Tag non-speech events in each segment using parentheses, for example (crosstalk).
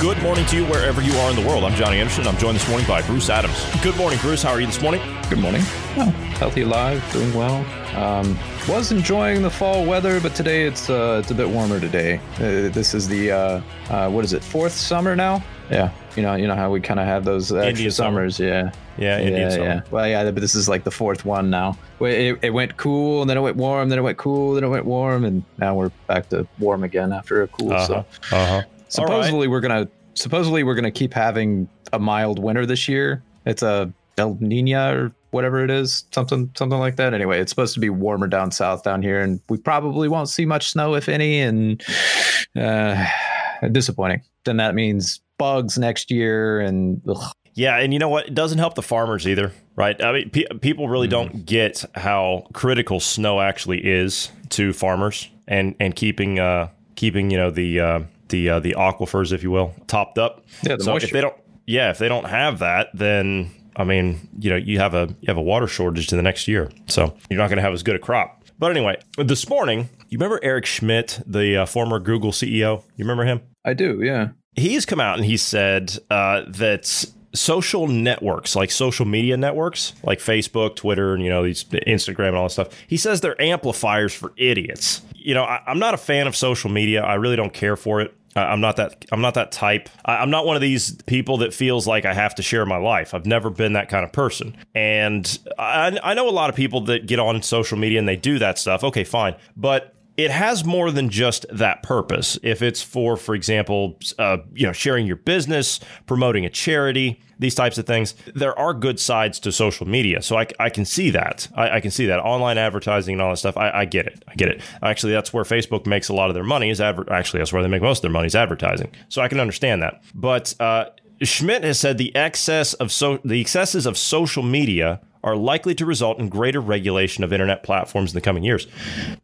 Good morning to you wherever you are in the world. I'm Johnny Anderson. I'm joined this morning by Bruce Adams. Good morning, Bruce. How are you this morning? Good morning. Oh, healthy, alive, doing well. Um, was enjoying the fall weather, but today it's uh, it's a bit warmer today. Uh, this is the uh, uh, what is it? Fourth summer now. Yeah, you know, you know how we kind of have those extra Indian summer. summers. Yeah, Yeah, Indian yeah, summer. yeah. Well, yeah, but this is like the fourth one now. It, it went cool, and then it went warm, then it went cool, then it went warm, and now we're back to warm again after a cool. Uh-huh. So Uh-huh. All right. supposedly we're gonna supposedly we're gonna keep having a mild winter this year. It's a El Nina or whatever it is, something something like that. Anyway, it's supposed to be warmer down south down here, and we probably won't see much snow if any, and uh, disappointing. Then that means bugs next year, and ugh. Yeah, and you know what? It doesn't help the farmers either, right? I mean, pe- people really don't get how critical snow actually is to farmers and and keeping uh keeping you know the uh, the uh, the aquifers, if you will, topped up. Yeah, the so if they don't, yeah, if they don't have that, then I mean, you know, you have a you have a water shortage to the next year, so you're not going to have as good a crop. But anyway, this morning, you remember Eric Schmidt, the uh, former Google CEO? You remember him? I do, yeah. he's come out and he said uh, that social networks like social media networks like facebook twitter and you know these instagram and all that stuff he says they're amplifiers for idiots you know I, i'm not a fan of social media i really don't care for it I'm not that. I'm not that type. I'm not one of these people that feels like I have to share my life. I've never been that kind of person, and I, I know a lot of people that get on social media and they do that stuff. Okay, fine, but it has more than just that purpose. If it's for, for example, uh, you know, sharing your business, promoting a charity, these types of things, there are good sides to social media. So I, I can see that. I, I can see that online advertising and all that stuff. I, I get it. I get it. Actually, that's where Facebook makes a lot of their money. Is adver- actually that's where they make most of their money is advertising. So I can understand that. But uh, Schmidt has said the excess of so the excesses of social media are likely to result in greater regulation of internet platforms in the coming years.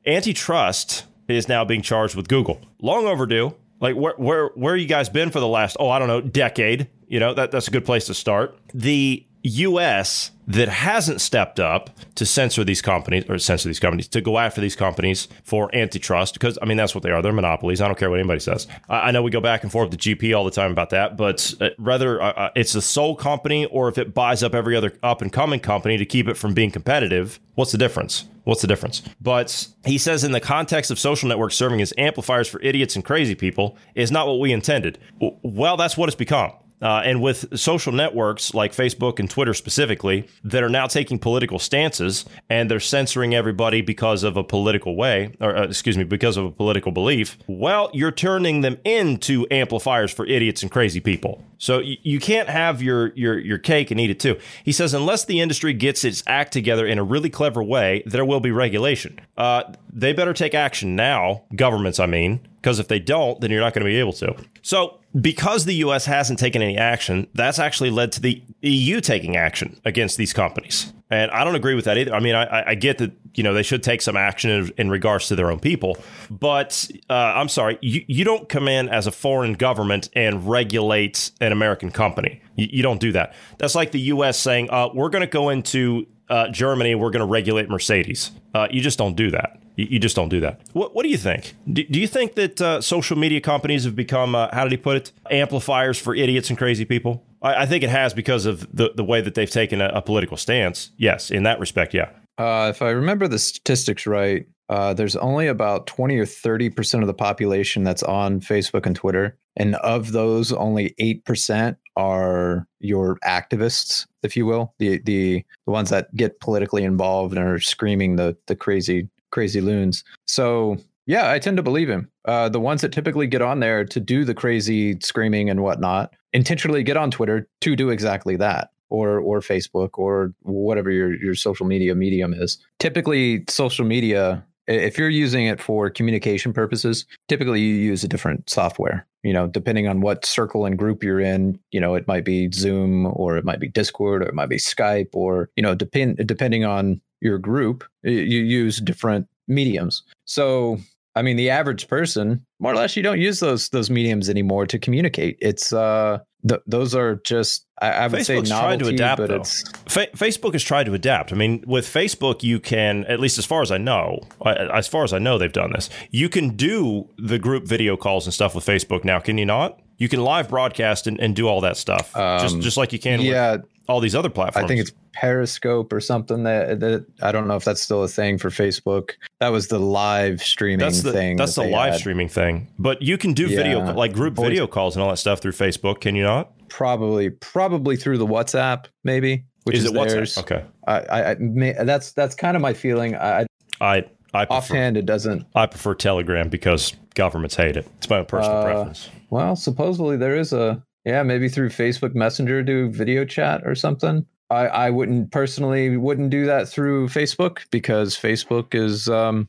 Antitrust is now being charged with Google. Long overdue. Like where where where you guys been for the last oh I don't know decade? You know that that's a good place to start. The U.S. that hasn't stepped up to censor these companies or censor these companies to go after these companies for antitrust because I mean that's what they are. They're monopolies. I don't care what anybody says. I, I know we go back and forth with the GP all the time about that, but uh, whether uh, uh, it's the sole company or if it buys up every other up and coming company to keep it from being competitive, what's the difference? What's the difference? But he says in the context of social networks serving as amplifiers for idiots and crazy people is not what we intended. Well, that's what it's become. Uh, and with social networks like Facebook and Twitter specifically, that are now taking political stances and they're censoring everybody because of a political way, or uh, excuse me, because of a political belief, well, you're turning them into amplifiers for idiots and crazy people. So you, you can't have your, your your cake and eat it too. He says unless the industry gets its act together in a really clever way, there will be regulation. Uh, they better take action now, governments, I mean, because if they don't, then you're not going to be able to. So, because the US hasn't taken any action, that's actually led to the EU taking action against these companies. And I don't agree with that either. I mean, I- I, get that you know they should take some action in, in regards to their own people, but uh, I'm sorry, you, you don't come in as a foreign government and regulate an American company. You, you don't do that. That's like the U.S. saying, uh, "We're going to go into uh, Germany, we're going to regulate Mercedes." Uh, you just don't do that. You, just don't do that. What, what do you think? Do, do you think that uh, social media companies have become, uh, how did he put it, amplifiers for idiots and crazy people? I, I think it has because of the, the way that they've taken a, a political stance. Yes, in that respect, yeah. Uh, if I remember the statistics right, uh, there's only about 20 or 30 percent of the population that's on Facebook and Twitter, and of those, only eight percent are your activists, if you will, the the the ones that get politically involved and are screaming the the crazy crazy loons. So yeah, I tend to believe him. Uh, the ones that typically get on there to do the crazy screaming and whatnot intentionally get on Twitter to do exactly that or or Facebook or whatever your your social media medium is. Typically, social media if you're using it for communication purposes, typically you use a different software. You know, depending on what circle and group you're in, you know, it might be Zoom or it might be Discord or it might be Skype or, you know, depend depending on your group, you use different mediums. So I mean, the average person, more or less, you don't use those those mediums anymore to communicate. It's uh, th- those are just I, I would Facebook's say tried novelty, to adapt, but though. it's Fa- Facebook has tried to adapt. I mean, with Facebook, you can, at least as far as I know, I- as far as I know, they've done this. You can do the group video calls and stuff with Facebook now. Can you not? You can live broadcast and, and do all that stuff, just Um, just like you can yeah. with all these other platforms. I think it's Periscope or something that that I don't know if that's still a thing for Facebook. That was the live streaming that's the thing. that's that the live had. streaming thing. But you can do video like group Voice- video calls and all that stuff through Facebook. Can you not? Probably probably through the WhatsApp, maybe. Which is, it WhatsApp? Okay, I, I, I may, that's that's kind of my feeling. I, I I prefer, offhand, it doesn't. I prefer Telegram because governments hate it. It's my own personal Uh, preference. Well, supposedly there is a yeah, maybe through Facebook Messenger do video chat or something. I, I wouldn't personally wouldn't do that through Facebook because Facebook is um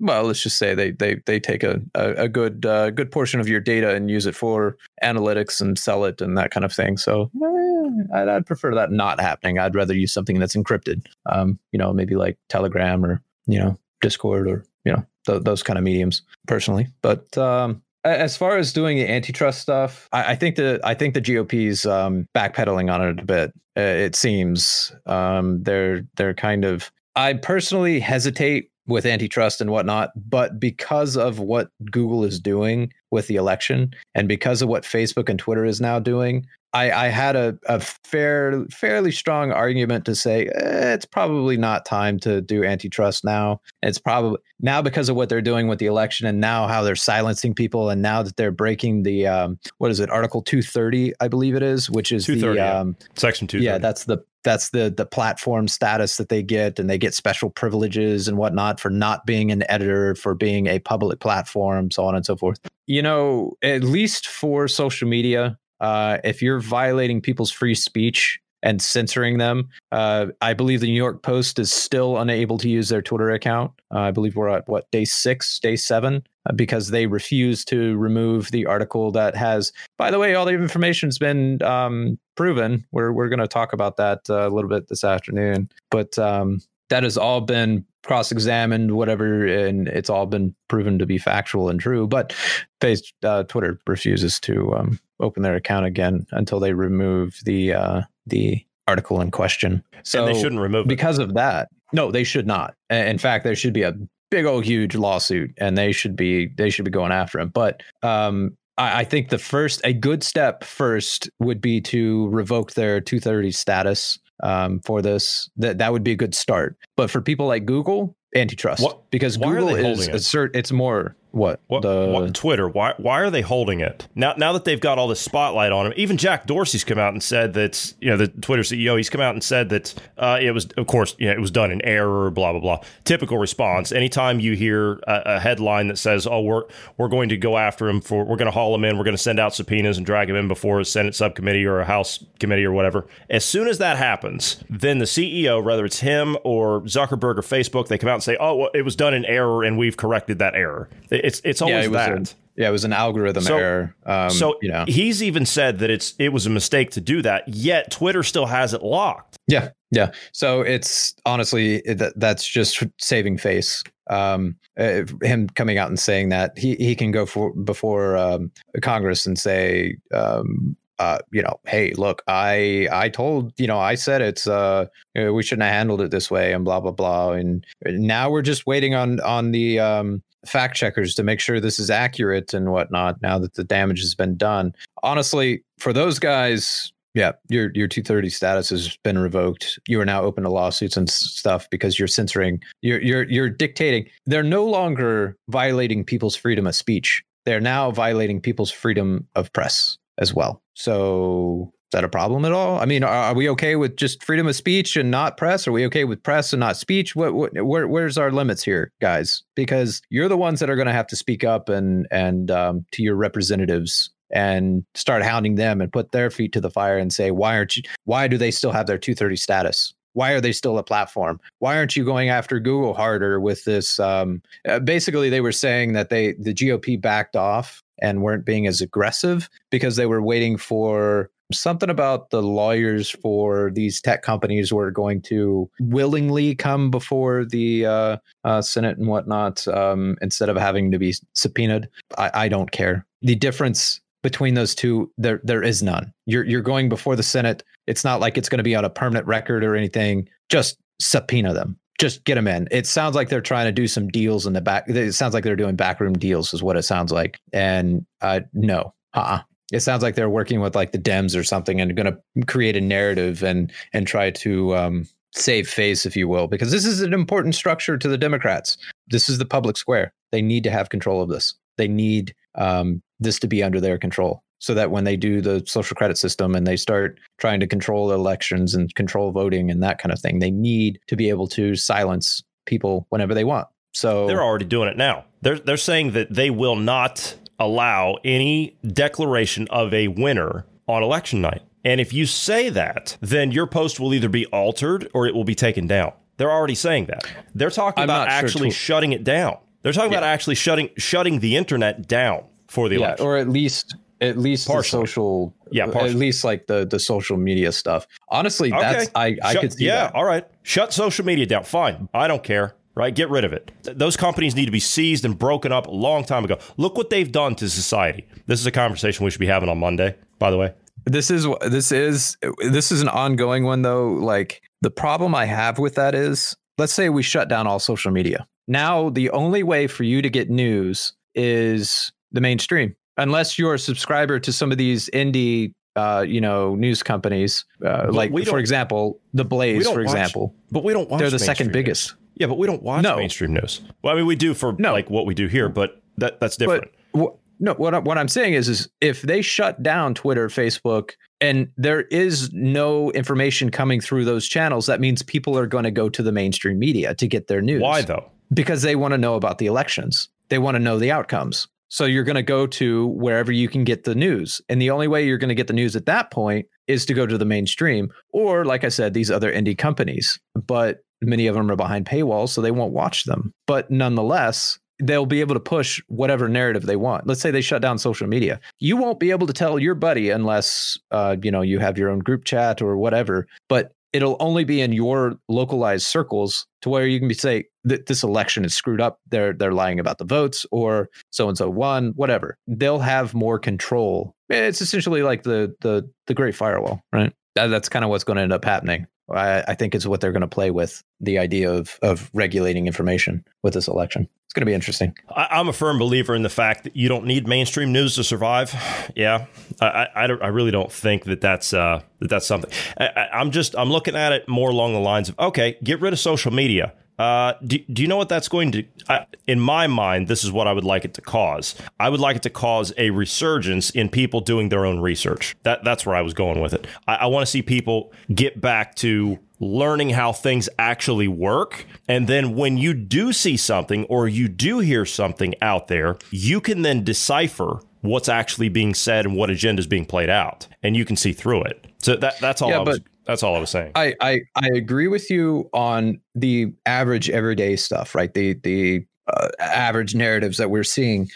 well let's just say they they they take a a, a good uh, good portion of your data and use it for analytics and sell it and that kind of thing. So eh, I'd, I'd prefer that not happening. I'd rather use something that's encrypted. Um, you know, maybe like Telegram or you know Discord or you know th- those kind of mediums personally. But um, as far as doing the antitrust stuff, I, I think the I think the GOP's um, backpedaling on it a bit. Uh, it seems um, they're they're kind of. I personally hesitate with antitrust and whatnot, but because of what Google is doing with the election, and because of what Facebook and Twitter is now doing, I, I had a, a fair, fairly strong argument to say eh, it's probably not time to do antitrust now. It's probably now because of what they're doing with the election, and now how they're silencing people, and now that they're breaking the um, what is it, Article two thirty, I believe it is, which is the 230, yeah. um, Section two. yeah, that's the that's the the platform status that they get, and they get special privileges and whatnot for not being an editor, for being a public platform, so on and so forth. You know, at least for social media, uh, if you're violating people's free speech and censoring them, uh, I believe the New York Post is still unable to use their Twitter account. Uh, I believe we're at what day six, day seven, uh, because they refuse to remove the article that has by the way, all the information's been um, proven. We're we're going to talk about that uh, a little bit this afternoon, but um, that has all been cross-examined, whatever, and it's all been proven to be factual and true. But face, uh, Twitter refuses to um, open their account again until they remove the uh, the article in question. So and they shouldn't remove it. because of that. No, they should not. In fact, there should be a big old huge lawsuit, and they should be they should be going after him. But um, I, I think the first a good step first would be to revoke their 230 status um, for this. That that would be a good start. But for people like Google, antitrust What- because why Google is assert it's more what What, the what- Twitter? Why why are they holding it now? Now that they've got all this spotlight on him, even Jack Dorsey's come out and said that you know the Twitter CEO. He's come out and said that uh, it was, of course, you know, it was done in error. Blah blah blah. Typical response. Anytime you hear a, a headline that says, "Oh, we're we're going to go after him for we're going to haul him in. We're going to send out subpoenas and drag him in before a Senate subcommittee or a House committee or whatever." As soon as that happens, then the CEO, whether it's him or Zuckerberg or Facebook, they come out and say, "Oh, well, it was done in error, and we've corrected that error." It's it's always yeah, it that. a, yeah, it was an algorithm So- error. Um, so you know, he's even said that it's it was a mistake to do that. Yet Twitter still has it locked. Yeah, yeah. So it's honestly it- that that's just saving face. Um, uh, him coming out and saying that he he can go for before um, Congress and say, um, uh, you know, hey, look, I I told you know I said it's uh we shouldn't have handled it this way and blah blah blah and now we're just waiting on on the um fact checkers to make sure this is accurate and whatnot now that the damage has been done honestly for those guys yeah, your your 230 status has been revoked. You are now open to lawsuits and stuff because you're censoring. You're you're you're dictating. They're no longer violating people's freedom of speech. They're now violating people's freedom of press as well. So is that a problem at all? I mean, are, are we okay with just freedom of speech and not press? Are we okay with press and not speech? What, what where where's our limits here, guys? Because you're the ones that are going to have to speak up and and um, to your representatives and start hounding them and put their feet to the fire and say why aren't you why do they still have their 230 status Why are they still a platform? Why aren't you going after Google harder with this? Um, uh, basically, they were saying that they the GOP backed off and weren't being as aggressive because they were waiting for something about the lawyers for these tech companies were going to willingly come before the uh, uh, Senate and whatnot um, instead of having to be subpoenaed. I, I don't care. The difference between those two, there there is none. You're you're going before the Senate. It's not like it's going to be on a permanent record or anything. Just subpoena them. Just get them in. It sounds like they're trying to do some deals in the back. It sounds like they're doing backroom deals, is what it sounds like. And uh, no, uh, uh it sounds like they're working with like the Dems or something and going to create a narrative and and try to um, save face, if you will, because this is an important structure to the Democrats. This is the public square. They need to have control of this. They need um, this to be under their control so that when they do the social credit system and they start trying to control elections and control voting and that kind of thing, they need to be able to silence people whenever they want. So they're already doing it now. They're they're saying that they will not allow any declaration of a winner on election night. And if you say that, then your post will either be altered or it will be taken down. They're already saying that. They're talking I'm about not sure actually shutting it down. They're talking about actually shutting shutting the internet down for the yeah, election. or at least at least the social Yeah, at least like the the social media stuff. Honestly, that's I I Shut- could see yeah, that. all right. Shut social media down. Fine. I don't care. Right? Get rid of it. Th- those companies need to be seized and broken up a long time ago. Look what they've done to society. This is a conversation we should be having on Monday, by the way. This is this is this is an ongoing one though. Like the problem I have with that is, let's say we shut down all social media. Now the only way for you to get news is the mainstream, unless you're a subscriber to some of these indie, uh, you know, news companies. Uh, like we for example, the Blaze, don't for watch- example. But we don't watch They're the mainstream second news. biggest. Yeah, but we don't watch No. mainstream news. Well, I mean, we do for No. like what we do here, but that that's different. But wh- no, what I, what I'm saying is, is if they shut down Twitter, Facebook, and there is no information coming through those channels, that means people are going to go to the mainstream media to get their news. Why though? Because they want to know about the elections. They want to know the outcomes. So you're going to go to wherever you can get the news. And the only way you're going to get the news at that point is to go to the mainstream or like I said these other indie companies. But many of them are behind paywalls so they won't watch them. But nonetheless, they'll be able to push whatever narrative they want. Let's say they shut down social media. You won't be able to tell your buddy unless uh, you know you have your own group chat or whatever. But it'll only be in your localized circles to where you can be say that this election is screwed up. They're they're lying about the votes or so and so won. Whatever. They'll have more control. It's essentially like the the the Great Firewall, right? That, that's kind of what's going to end up happening. I, I think is what they're going to play with the idea of of regulating information with this election. It's going to be interesting. I, I'm a firm believer in the fact that you don't need mainstream news to survive. (sighs) Yeah, I, I, I, really don't think that that's uh, that that's something. I, I'm just I'm looking at it more along the lines of okay, get rid of social media. Uh, do, do you know what that's going to? I, in my mind, this is what I would like it to cause. I would like it to cause a resurgence in people doing their own research. That that's where I was going with it. I, I want to see people get back to learning how things actually work. And then when you do see something or you do hear something out there, you can then decipher what's actually being said and what agenda is being played out. And you can see through it. So that that's all Yeah, I was but- that's all I was saying. I, I I agree with you on the average everyday stuff, right? The the uh, average narratives that we're seeing.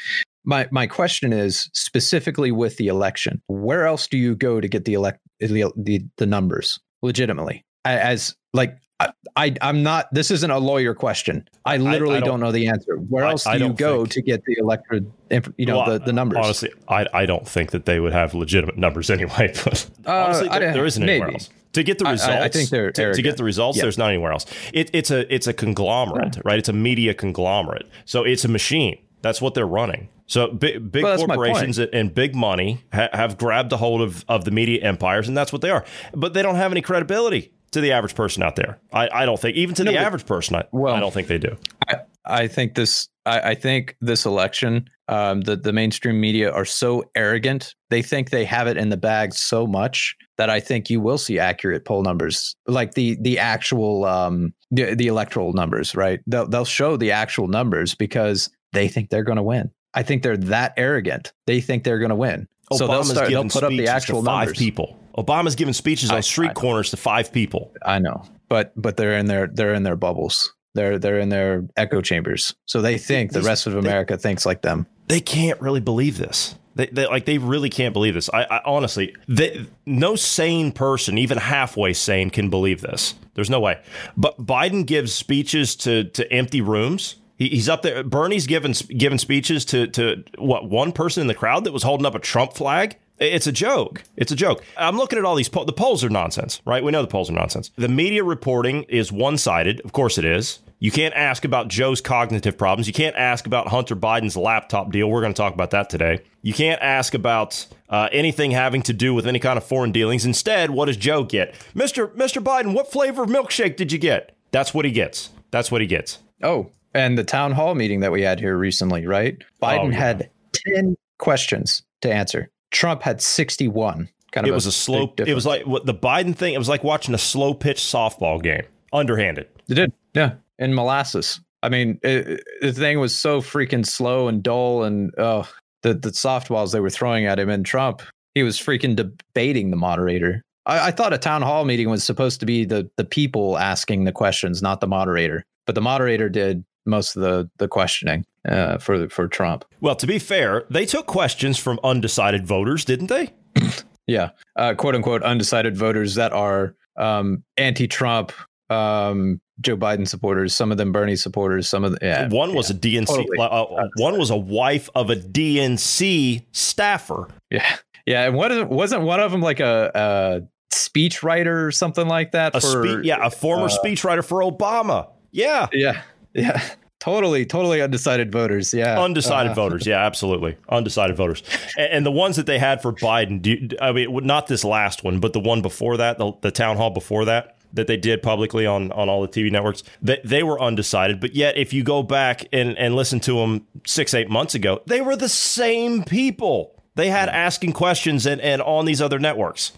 My my question is specifically with the election. Where else do you go to get the elect the the, the numbers legitimately? As like I, I I'm not. This isn't a lawyer question. I literally I don't, don't- know the answer. Where I- else do I you go think- to get the elected? inf- You know Well, the the numbers. Honestly, I, I don't think that they would have legitimate numbers (laughs) anyway. But Uh, honestly, there, there isn't anywhere maybe. else to get the I- I- I results. think they're to, to get the results. Yeah. There's not anywhere else. It, it's a it's a conglomerate, right? It's a media conglomerate. So it's a machine. That's what they're running. So big, big Well, corporations and big money ha- have grabbed a hold of, of the media empires, and that's what they are. But they don't have any credibility to the average person out there. I, I don't think, even to No, the but- average person, I, Well- I don't think they do. I, I think this. I, I think this election, um, the the mainstream media are so arrogant. They think they have it in the bag so much that I think you will see accurate poll numbers, like the the actual um, the, the electoral numbers. Right? They'll they'll show the actual numbers because they think they're going to win. I think they're that arrogant. They think they're going to win. Obama's so they'll start. They'll giving put up the actual five numbers. people. Obama's giving speeches I- on street corners to five people. I know, but but they're in their they're in their bubbles. They're they're in their echo chambers. So they think the rest of they- America thinks like them. They can't really believe this. They, they like they really can't believe this. I, I honestly, they, no sane person, even halfway sane, can believe this. There's no way. But Biden gives speeches to to empty rooms. He, he's up there. Bernie's giving giving speeches to to what one person in the crowd that was holding up a Trump flag. It's a joke. It's a joke. I'm looking at all these. Po- the polls are nonsense, right? We know the polls are nonsense. The media reporting is one sided. Of course it is. You can't ask about Joe's cognitive problems. You can't ask about Hunter Biden's laptop deal. We're going to talk about that today. You can't ask about uh, anything having to do with any kind of foreign dealings. Instead, what does Joe get? Mr. Mr. Biden, what flavor of milkshake did you get? That's what he gets. That's what he gets. Oh, and the town hall meeting that we had here recently, right? Oh, Biden Oh, yeah. had ten questions to answer. Trump had sixty-one. Kind of It was a slow. It was like what the Biden thing. It was like watching a slow pitch softball game, underhanded. It did, yeah. In molasses. I mean, it, it- the thing was so freaking slow and dull, and oh, the the softballs they were throwing at him. And Trump, he was freaking debating the moderator. I, I thought a town hall meeting was supposed to be the the people asking the questions, not the moderator. But the moderator did most of the the questioning uh, for for Trump. Well, to be fair, they took questions from undecided voters, didn't they? (clears throat) Yeah, uh, quote unquote undecided voters that are um, anti-Trump, um, Joe Biden supporters. Some of them Bernie supporters. Some of the, yeah, one was a DNC. totally. uh, uh, one was a wife of a DNC staffer. Yeah, yeah, and what wasn't one of them like a, a speech writer or something like that? A for, spe- yeah, a former uh, speechwriter for Obama. Yeah, yeah, yeah. Totally, totally undecided voters. Yeah, undecided Uh, voters. Yeah, absolutely, undecided voters. And, and the ones that they had for Biden. Do you, I mean, not this last one, but the one before that, the, the town hall before that. That they did publicly on, on all the TV networks, they, they were undecided. But yet, if you go back and, and listen to them six, eight months ago, they were the same people. They had asking questions and, and on these other networks.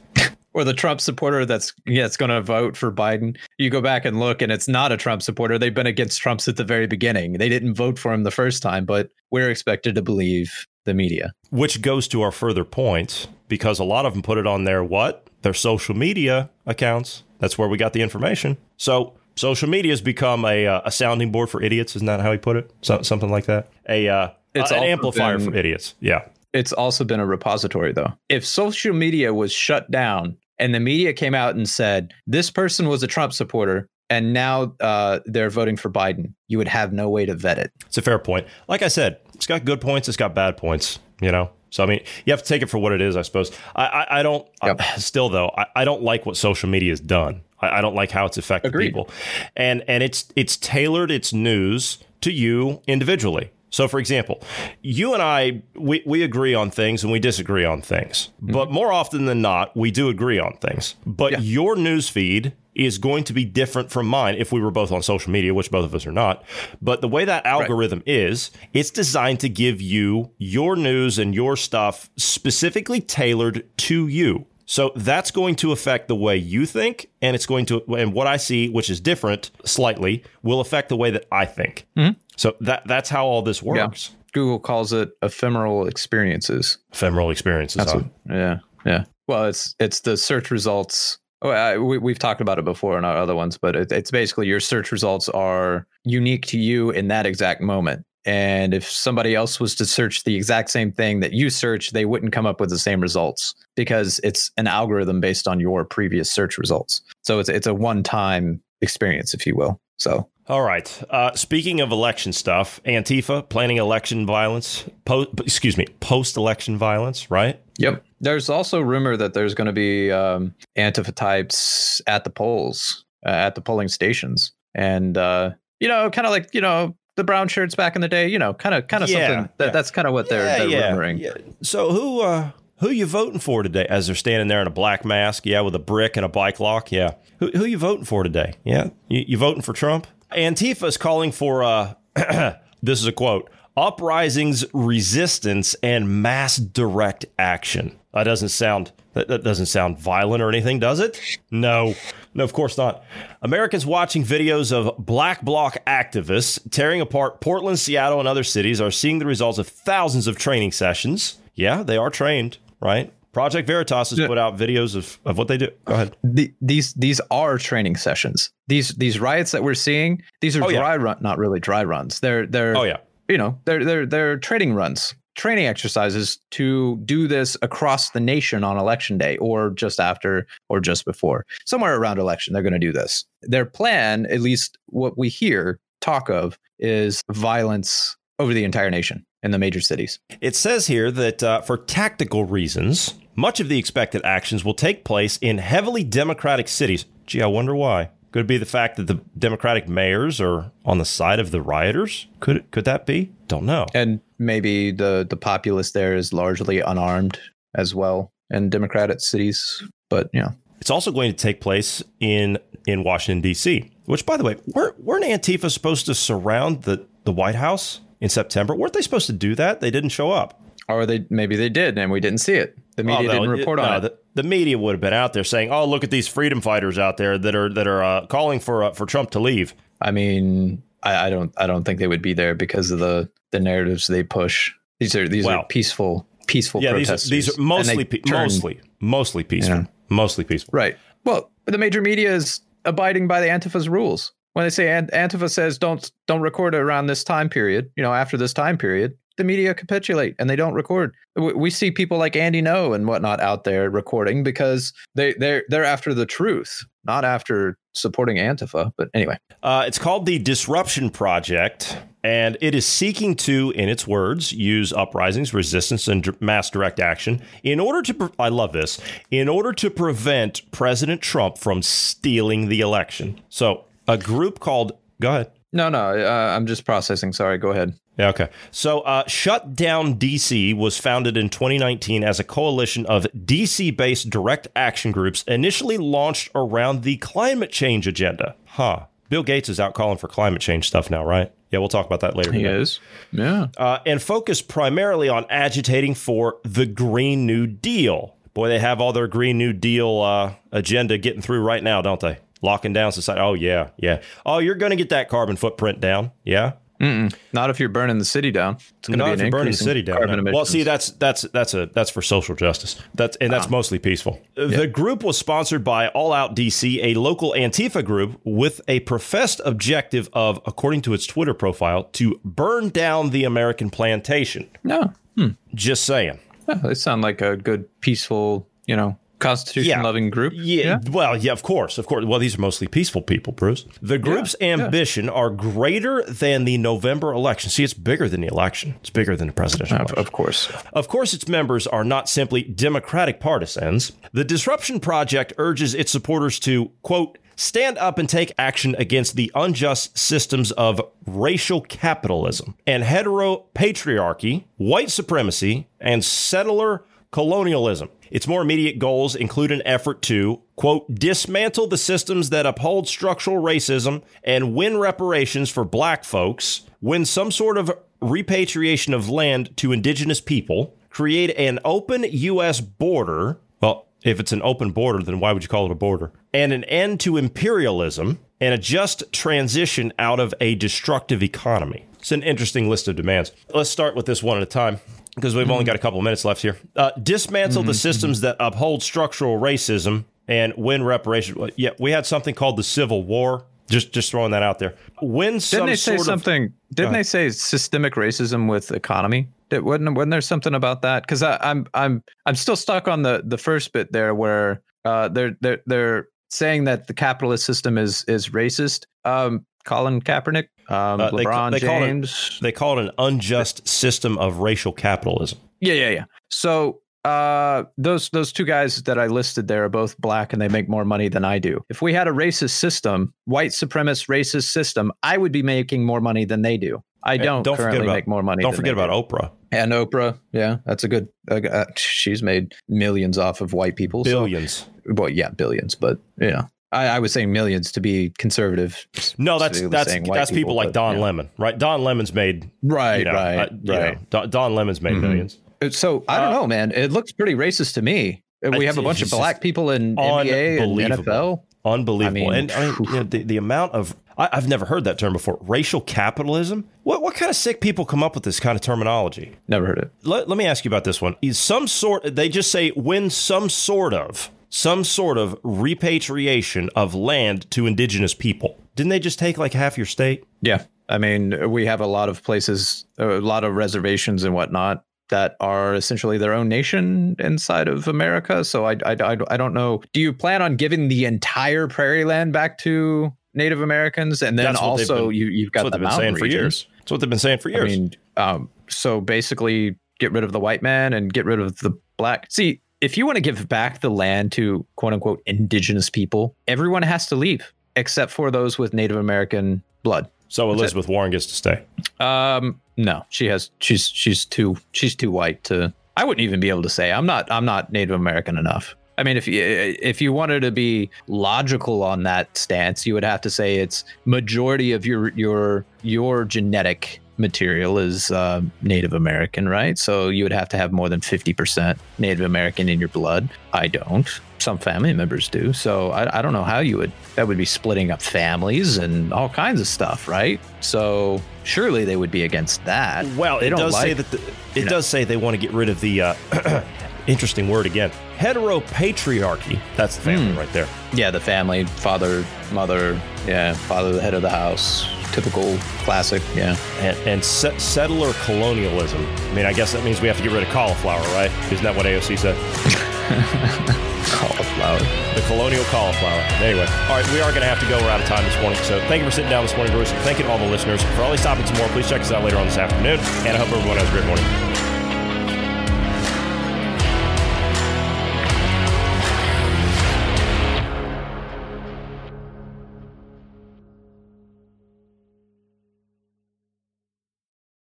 Or the Trump supporter that's yeah, it's going to vote for Biden. You go back and look, and it's not a Trump supporter. They've been against Trump's at the very beginning. They didn't vote for him the first time, but we're expected to believe the media. Which goes to our further point because a lot of them put it on their what? Their social media accounts. That's where we got the information. So social media has become a, uh, a sounding board for idiots. Isn't that how he put it? So, something like that. A uh, It's an amplifier been- for idiots. Yeah. It's also been a repository, though. If social media was shut down and the media came out and said this person was a Trump supporter and now uh, they're voting for Biden, you would have no way to vet it. It's a fair point. Like I said, it's got good points. It's got bad points. You know. So I mean, you have to take it for what it is, I suppose. I I, I don't. Yep. I, (laughs) still though, I, I don't like what social media has done. I, I don't like how it's affected Agreed. people, and and it's it's tailored its news to you individually. So, for example, you and I, we, we agree on things and we disagree on things. Mm-hmm. But more often than not, we do agree on things. But Yeah. your news feed is going to be different from mine if we were both on social media, which both of us are not. But the way that algorithm is, it's designed to give you your news and your stuff specifically tailored to you. So that's going to affect the way you think, and it's going to, and what I see, which is different slightly, will affect the way that I think. Mm-hmm. So that that's how all this works. Google calls it ephemeral experiences. Ephemeral experiences. Huh? what, yeah, yeah. Well, it's it's the search results. Oh, I, we, we've talked about it before in our other ones, but it, it's basically your search results are unique to you in that exact moment. And if somebody else was to search the exact same thing that you searched, they wouldn't come up with the same results because it's an algorithm based on your previous search results. So it's it's a one time experience, if you will. So All right. Uh, speaking of election stuff, Antifa planning election violence. Po- excuse me, post-election violence. Right. Yep. There's also rumor that there's going to be um, Antifa types at the polls, uh, at the polling stations, and uh, you know, kind of like you know the brown shirts back in the day. You know, kind of kind of Yeah, something. That, yeah. That's kind of what they're, they're rumoring. yeah. So who uh, who you voting for today? As they're standing there in a black mask, yeah, with a brick and a bike lock, yeah. Who who you voting for today? Yeah, you, you voting for Trump? Antifa is calling for uh, (clears throat) this is a quote: uprisings, resistance, and mass direct action. That doesn't sound that, that doesn't sound violent or anything, does it? No, no, of course not. Americans watching videos of black bloc activists tearing apart Portland, Seattle, and other cities are seeing the results of thousands of training sessions. Yeah, they are trained. right? Project Veritas has put out videos of, of what they do. Go ahead. The, these these are training sessions. These these riots that we're seeing, these are Oh, yeah. dry run, not really dry runs. They're they're Oh yeah. you know they're they're they're training runs, training exercises to do this across the nation on election day or just after or just before, somewhere around election. They're going to do this. Their plan, at least what we hear talk of, is violence over the entire nation in the major cities. It says here that uh, for tactical reasons, much of the expected actions will take place in heavily Democratic cities. Gee, I wonder why. Could it be the fact that the Democratic mayors are on the side of the rioters? Could could that be? Don't know. and maybe the the populace there is largely unarmed as well in democratic cities but yeah, It's also going to take place in in Washington D.C. Which, by the way, weren't weren't Antifa supposed to surround the the White House in September? Weren't they supposed to do that? They didn't show up. or they maybe they did and we didn't see it the media Oh, no, didn't it- report no, on it The, the media would have been out there saying, "Oh, look at these freedom fighters out there that are that are uh, calling for uh, for Trump to leave." i mean I, I don't i don't think they would be there because of the the narratives they push these are these Well, are peaceful peaceful Yeah, these are, protesters these are mostly pe- turn- mostly mostly peaceful, mostly peaceful. right well the major media is abiding by the antifa's rules when they say antifa says don't don't record around this time period you know after this time period the media capitulate and they don't record we, we see people like Andy Ngo and whatnot out there recording because they they're they're after the truth not after supporting antifa but anyway Uh, it's called the Disruption Project, and it is seeking to, in its words, use uprisings, resistance, and mass direct action in order to. Pre- I love this. In order to prevent President Trump from stealing the election. So, a group called. Go ahead. no no uh, i'm just processing sorry go ahead Yeah, okay. So, uh, Shut Down DC was founded in 2019 as a coalition of DC based direct action groups initially launched around the climate change agenda. Huh. Bill Gates is out calling for climate change stuff now, right? Yeah, we'll talk about that later. he today. is yeah Uh, and focused primarily on agitating for the Green New Deal. Boy, they have all their Green New Deal uh, agenda getting through right now, don't they? Locking down society. Oh, yeah, yeah. Oh, you're going to get that carbon footprint down. Yeah. Mm-mm. not if you're burning the city down it's going to Not be if an you're burning the city down. no. Well, see, that's that's that's a that's for social justice. That's and that's ah. mostly peaceful. The group was sponsored by All Out DC, a local Antifa group with a professed objective of, according to its Twitter profile, to burn down the American plantation. no hmm. Just saying. Yeah, they sound like a good, peaceful, you know, constitution loving group. Yeah, Well, yeah, of course, of course. Well, these are mostly peaceful people, Bruce. The group's ambition are greater than the November election. See, it's bigger than the election. It's bigger than the presidential Of, election. of course. Of course, its members are not simply Democratic partisans. The Disruption Project urges its supporters to, quote, stand up and take action against the unjust systems of racial capitalism and heteropatriarchy, white supremacy, and settler colonialism. Its more immediate goals include an effort to, quote, dismantle the systems that uphold structural racism and win reparations for black folks, win some sort of repatriation of land to indigenous people, create an open U.S. border. Well, if it's an open border, then why would you call it a border? And an end to imperialism and a just transition out of a destructive economy. It's an interesting list of demands. Let's start with this one at a time because we've only got a couple of minutes left here. Uh, dismantle the systems that uphold structural racism and win reparations. Yeah, we had something called the Civil War. Just, just throwing that out there. Win Didn't they say sort of something? Didn't they say systemic racism with economy? Did, wasn't, wasn't there something about that? Because I'm I'm I'm still stuck on the the first bit there where uh, they're they're they're saying that the capitalist system is is racist. Um, Colin Kaepernick, um, Uh, they ca- LeBron call it- James. They call it an unjust system of racial capitalism. Yeah, yeah, yeah. So uh those those two guys that I listed there are both black and they make more money than I do. If we had a racist system, white supremacist racist system, I would be making more money than they do. I don't, don't forget currently about- make more money. Don't than forget they about do. Oprah. and Oprah. Yeah, that's a good. Uh, uh, she's made millions off of white people. so- Billions. well, yeah, billions, but yeah, I, I was saying millions to be conservative. No, that's that's that's people, like Don yeah. Lemon, right? Don Lemon's made Right, you know, right, uh, you know, right. Don, Don Lemon's made Mhm. millions. So I don't Uh, know, man. It looks pretty racist to me. We have a bunch of black people in NBA and. NFL. Unbelievable. I mean, and I mean, you know, the, the amount of I, have never heard that term before. Racial capitalism? What, what kind of sick people come up with this kind of terminology? Never heard it. Let, let me ask you about this one. Is some sort, they just say when some sort of, some sort of repatriation of land to indigenous people. Didn't they just take like half your state? Yeah. I mean, we have a lot of places, a lot of reservations and whatnot that are essentially their own nation inside of America. So I, I, I, I don't know. Do you plan on giving the entire prairie land back to Native Americans, and then That's also been, you you've got the mountain for years. That's what they've been saying for years. I mean, um, so basically, get rid of the white man and get rid of the black. See, if you want to give back the land to quote unquote indigenous people, everyone has to leave except for those with Native American blood. So Elizabeth Warren gets to stay. Um, no, she has. She's she's too she's too white to. I wouldn't even be able to say I'm not I'm not Native American enough. I mean, if you if you wanted to be logical on that stance, you would have to say it's majority of your your your genetic material is uh, Native American, right? So you would have to have more than 50% Native American in your blood. I don't. Some family members do. So I, I don't know how you would, that would be splitting up families and all kinds of stuff, right? So surely they would be against that. Well, they it does like, say that the, it know. does say they want to get rid of the, uh, (clears throat) interesting word again, heteropatriarchy. That's the family mm. right there. Yeah, the family, father, mother, yeah, father, the head of the house, typical classic, yeah. And, and set, settler colonialism. I mean, I guess that means we have to get rid of cauliflower, right? Isn't that what AOC said? (laughs) cauliflower. The colonial cauliflower. Anyway, all right, we are going to have to go. We're out of time this morning. So thank you for sitting down this morning, Bruce. Thank you to all the listeners. For all these topics and more, please check us out later on this afternoon. And I hope everyone has a great morning.